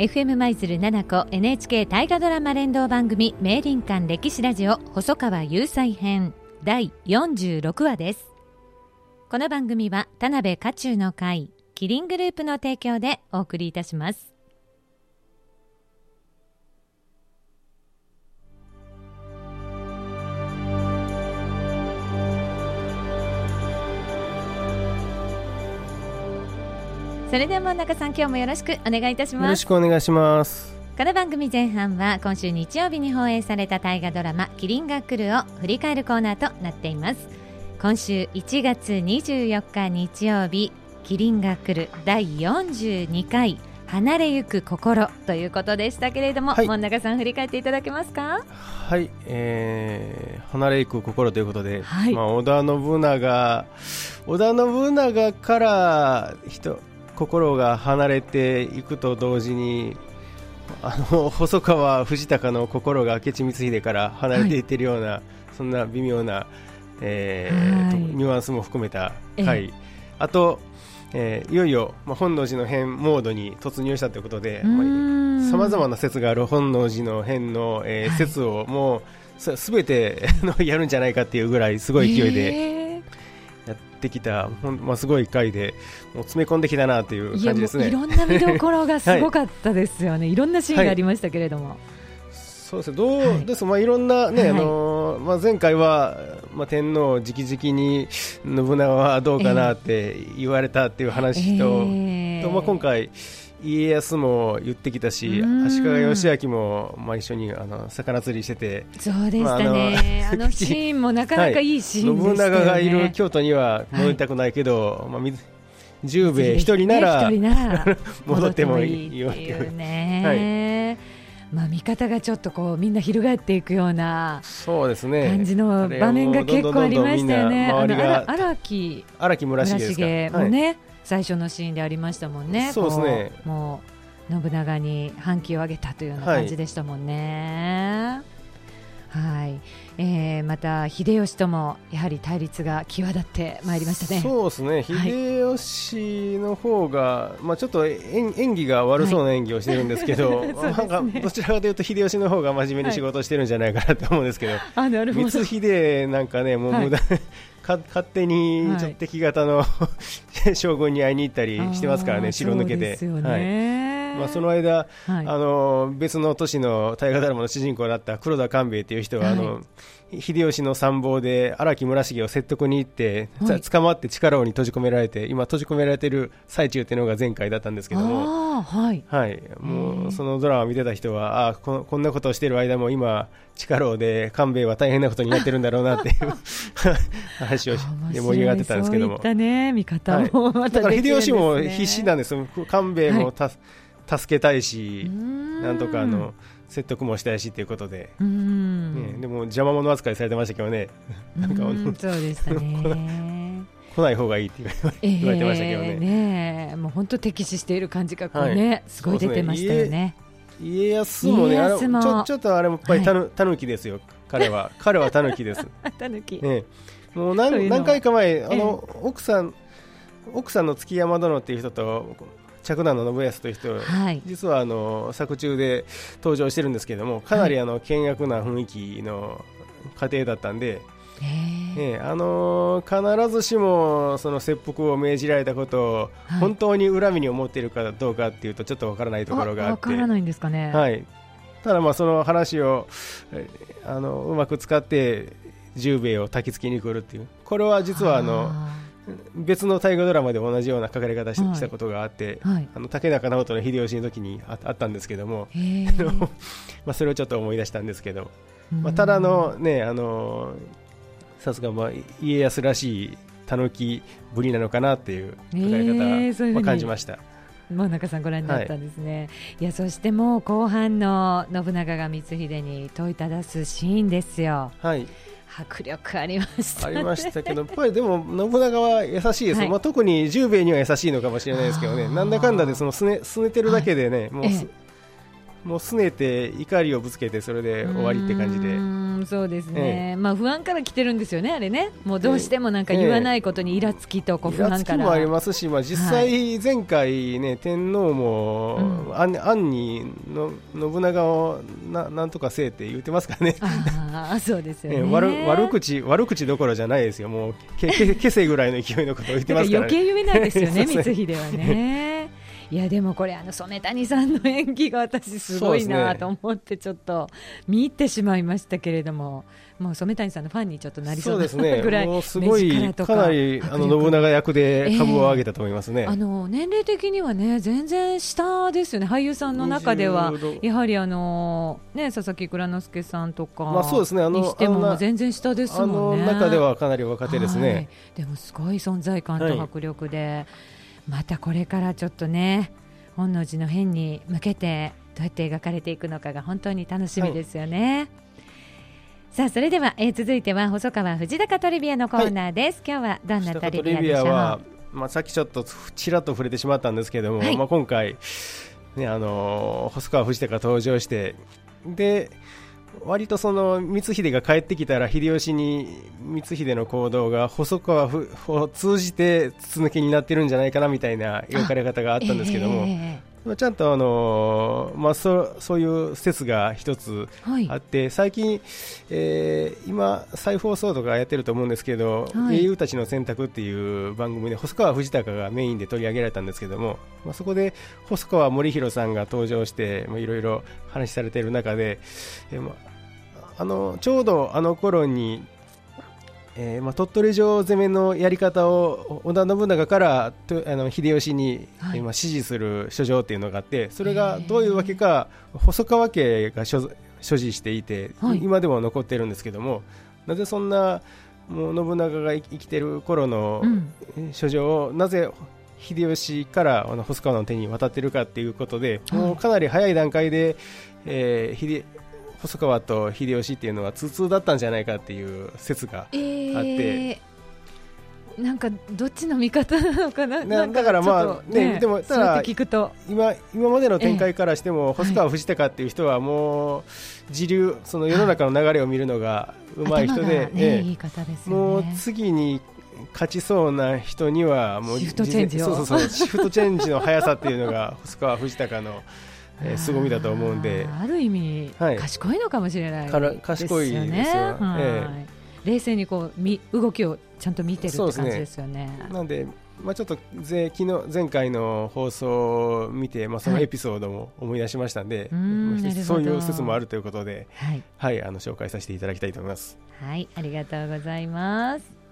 FM 舞鶴七子 NHK 大河ドラマ連動番組名林館歴史ラジオ細川雄斎編第46話です。この番組は田辺家中の会キリングループの提供でお送りいたします。それでは真ん中さん今日もよろしくお願いいたします。よろしくお願いします。この番組前半は今週日曜日に放映された大河ドラマキリンが来るを振り返るコーナーとなっています。今週1月24日日曜日キリンが来る第42回離れゆく心ということでしたけれども、はい、中さん振り返っていただけますか？はい、えー、離れゆく心ということで、はい、まあ、織田信長織田信長から人心が離れていくと同時にあの 細川藤孝の心が明智光秀から離れていってるような、はい、そんな微妙な、えー、ニュアンスも含めた回、え。ー、あと、えー、いよいよ、まあ、本能寺の変モードに突入したということでさまざ、まな説がある本能寺の変の、えー、説をもうすべてやるんじゃないかっていうぐらいすごい勢いで。えーってきた、まあ、すごい回で、もう詰め込んできたなという感じですね。いろんな見どころがすご かったですよね、はい、いろんなシーンがありましたけれども。はい。そうですね、どうです、まあ、いろんなね、はい、あのまあ、前回は、まあ、天皇直々に信長はどうかなって言われたっていう話と、えー、とまあ、今回、家康も言ってきたし、足利義昭も、まあ、一緒にあの魚釣りしてて、そうでしたね、まあ、あのシーンもなかなかい。いシーンでしたね、信長がいる京都には戻りたくないけど、はい、まあ、十兵衛一人なら、ね、戻ってもいいよ。っていうね。はい。まあ、見方がちょっとこうみんな翻っていくようなそうですね。感じの場面が結構ありましたよね。荒木村重もね、はい最初のシーンでありましたもんね。そうですね。もう信長に反旗を上げたというような感じでしたもんね。はい、はい、えー、また秀吉ともやはり対立が際立ってまいりましたね。そうですね。秀吉の方が、はい、まあちょっと演演技が悪そうな演技をしてるんですけど、はいね、なんかどちらかというと秀吉の方が真面目に仕事してるんじゃないかなと思うんですけど、あなるほど。光秀なんかねもう無駄、勝手にちょっと敵方の、はい、将軍に会いに行ったりしてますからね、城抜けて。はいまあ、その間、はい、あの別の都市の大河ドラマの主人公だった黒田官兵衛という人は、あの秀吉の参謀で荒木村重を説得に行って、はい、捕まって力王に閉じ込められて今、閉じ込められている最中っていうのが前回だったんですけども、はい、はい、もうそのドラマを見てた人はあここんなことをしている間も今、力王で官兵衛は大変なことになってるんだろうなっていう 話をで盛り上がってたんですけども、そういね見方も、はい、だから秀吉も必死なんです、官兵衛もた、助けたいし、なんとかあの。説得もしたいしということで、ね、でも邪魔者扱いされてましたけどね、なんかそうでしたね。来ない方がいいって言われてましたけどね,、ねもう本当敵視している感じがこうね、はい、すごい出てましたよね。家康もね、あちょちょっとあれもやっぱりたぬ、はい、たぬきですよ、彼は、彼はたぬきです。たぬき。ね、もう何何回か前、あの、奥さん、奥さんの築山殿っていう人と嫡男の信康という人、はい、実はあの作中で登場してるんですけれどもかなりあの険悪な雰囲気の家庭だったんで、えー、あのー、必ずしもその切腹を命じられたことを本当に恨みに思っているかどうかっていうとちょっとわからないところがあってわからないんですかね、はい、ただまあその話をあのうまく使って十兵衛を焚き付けに来るっていう。これは実はあの別の大河ドラマで同じような書かれ方し,、たことがあって、はい、あの竹中直人の秀吉の時にあったんですけども まあそれをちょっと思い出したんですけど、まあ、ただのねあのさすがまあ家康らしいたぬきぶりなのかなっていう書かれ方を感じました。もう中さんご覧になったんですね、はい、いやそしてもう後半の信長が光秀に問いただすシーンですよ。はい迫力ありました、ね、ありましたけど、やっぱりでも信長は優しいです、はい、まあ、特に十兵衛には優しいのかもしれないですけどね、なんだかんだでそのすねすねてるだけでね、はい、もう、ええ、もうすねて怒りをぶつけて、それで終わりって感じで。そうですね、ええ、まあ不安から来てるんですよね、あれね、もうどうしてもなんか言わないことにイラつきとこう不安から。もありますし、まあ、実際、前回ね、天皇もあん。にの信長をななんとかせえって言ってますからね。あそうですよね、悪悪口悪口どころじゃないですよ。もうけけけせぐらいの勢いのことを言ってますから、ね、余計夢なんですよね 光秀はねいやでもこれあの染谷さんの演技が私すごいなと思ってちょっと見入ってしまいましたけれども。もう染谷さんのファンにちょっとなりそうなぐらい、ね、すごいかなりあの信長役で株を上げたと思いますね、えー、あの年齢的にはね全然下ですよね。俳優さんの中では。やはりあのね佐々木蔵之介さんとかまあそうですね。あのにしても全然下ですもんね。中ではかなり若手ですね、はい、でもすごい存在感と迫力で、はい、またこれからちょっとね本能寺の変に向けてどうやって描かれていくのかが本当に楽しみですよね。はい。さあそれでは、えー、続いては細川藤高トリビアのコーナーです、はい、今日はどんなトリビアでしょう？は、まあ、さっきちょっとちらっと触れてしまったんですけれども、はい、まあ、今回、ねあのー、細川藤高登場してで割とその光秀が帰ってきたら秀吉に光秀の行動が細川を通じて筒抜けになってるんじゃないかなみたいな描かれ方があったんですけども、えーちゃんとあのまあそそういう説が一つあって、はい、最近、えー、今再放送とかやってると思うんですけど、はい、英雄たちの選択っていう番組で細川藤孝がメインで取り上げられたんですけども、まあ、そこで細川森弘さんが登場していろいろ話されている中で、えーまあのちょうどあの頃にえーまあ、鳥取城攻めのやり方を織田信長からとあの秀吉に、はい、今指示する書状っていうのがあってそれがどういうわけか細川家が所所持していて、はい、今でも残ってるんですけどもなぜそんなもう信長が生きてる頃の書状を、なぜ秀吉からあの細川の手に渡ってるかっていうことで、もうかなり早い段階で、えー、秀細川と秀吉っていうのは通通だったんじゃないかっていう説があって、えー、なんかどっちの味方なのかな？だからまあね、ね、でもただ聞くと。今今までの展開からしても、細川藤孝っていう人はもう時流その世の中の流れを見るのがうまい人で、ね、いい方です、もう次に勝ちそうな人にはもうシフトチェンジそうそうそうシフトチェンジの速さっていうのが細川藤孝のえー、凄みだと思うんで。ある意味、はい、賢いのかもしれないですよね。賢いですよ、えー、冷静にこうみ動きをちゃんと見てるって感じですよね。ね。なんでまあ、ちょっとぜ昨日前回の放送を見て、まあ、そのエピソードも思い出しましたんで、はい、そういう説もあるということで、はい、はい、あの紹介させていただきたいと思います。はい、ありがとうございます。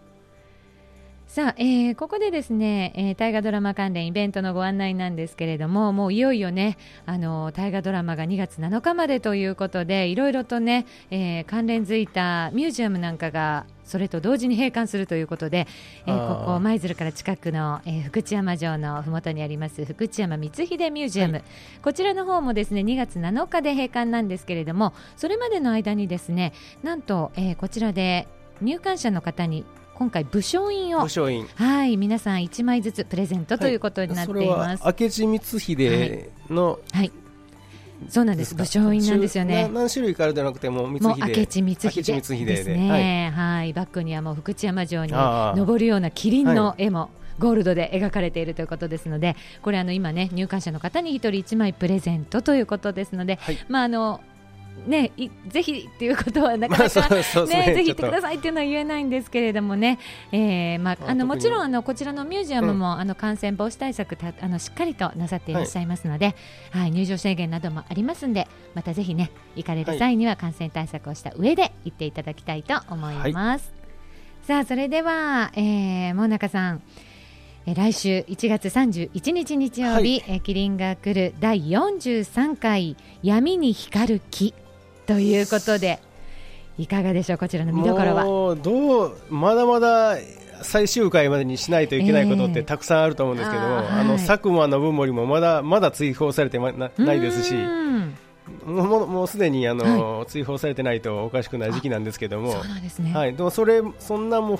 さあ、えー、ここでですね、えー、大河ドラマ関連イベントのご案内なんですけれども、もういよいよね、あの大河ドラマが2月7日までということで、いろいろとね、えー、関連づいたミュージアムなんかがそれと同時に閉館するということで、えー、ここ舞鶴から近くの、えー、福知山城のふもとにあります福知山光秀ミュージアム、はい、こちらの方もですね2月7日で閉館なんですけれどもそれまでの間にですねなんと、えー、こちらで入館者の方に今回武将印を。武将印。はい皆さん1枚ずつプレゼントということになっています、はい、明智光秀の、はい、はい。そうなんです。武将印なんですよね。何種類かあるじゃなくてももう明智光秀。で。すね。はい、はい、バックにはもう福知山城に登るような麒麟の絵も。ゴールドで描かれているということですので、これあの今ね入館者の方に一人一枚プレゼントということですので、はい、まああのね、ぜひっていうことはなかなか、ね、ねぜひ行ってくださいっていうのは言えないんですけれどもね、えーまあ、あのもちろんあのこちらのミュージアムも、うん、あの感染防止対策たあのしっかりとなさっていらっしゃいますので、はい、はい、入場制限などもありますんでまたぜひね行かれる際には感染対策をした上で行っていただきたいと思います。はい、さあそれでは、えー、もなかさん。え来週1月31日日曜日、はい、えキリンが来る第43回闇に光る木ということでいかがでしょうこちらの見どころは？どうまだまだ最終回までにしないといけないことってたくさんあると思うんですけども、えー、ああの佐久間信盛もまだまだ追放されてなないですし。もうもうすでにあの、はい、追放されてないとおかしくない時期なんですけども、そ。はい、でもそれそんなも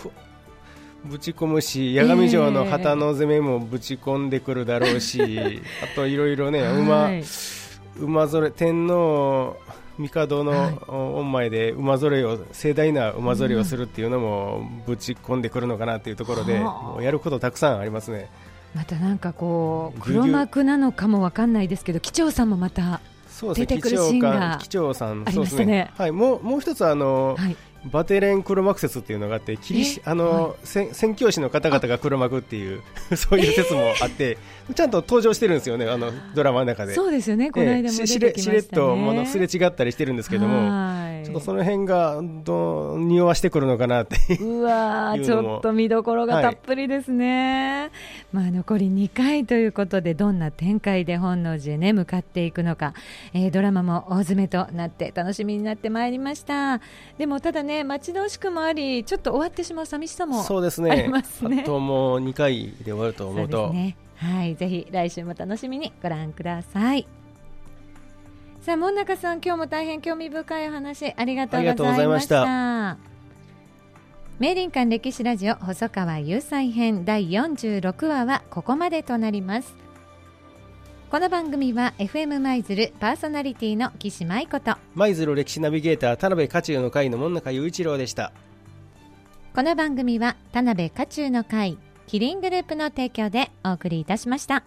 ぶち込むし、八神城の旗の攻めもぶち込んでくるだろうし、えー、あといろいろね、馬、はい、馬ぞれ天皇帝の御前で馬ぞれを盛大な馬ぞれをするっていうのもぶち込んでくるのかなっていうところで、もうやることたくさんありますね。またなんかこう黒幕なのかもわかんないですけど機長さんもまた出てくるシーンがありましたね。はい、もうもう一つあの、はい、バテレン黒幕説っていうのがあってキリあの、はい、宣教師の方々が黒幕っていう そういう説もあってちゃんと登場してるんですよねあのドラマの中で。そうですよねこの間も出てきましたね、しれっとものすれ違ったりしてるんですけどもちょっとその辺がどう匂わしてくるのかなって。うわちょっと見どころがたっぷりですね、はい、まあ残り2回ということでどんな展開で本能寺へね向かっていくのか、えー、ドラマも大詰めとなって楽しみになってまいりました。でもただね待ち遠しくもありちょっと終わってしまう寂しさもそうですね。ありますね。あともう2回で終わると思うと。ね。はいぜひ来週も楽しみにご覧くださいさあ門中さん今日も大変興味深いお話ありがとうございました。明林館歴史ラジオ細川雄斎編第46話はここまでとなります。この番組は FM 舞鶴パーソナリティの岸舞子と。舞鶴歴史ナビゲーター田辺家中の会の門中雄一郎でした。この番組は田辺家中の会キリングループの提供でお送りいたしました。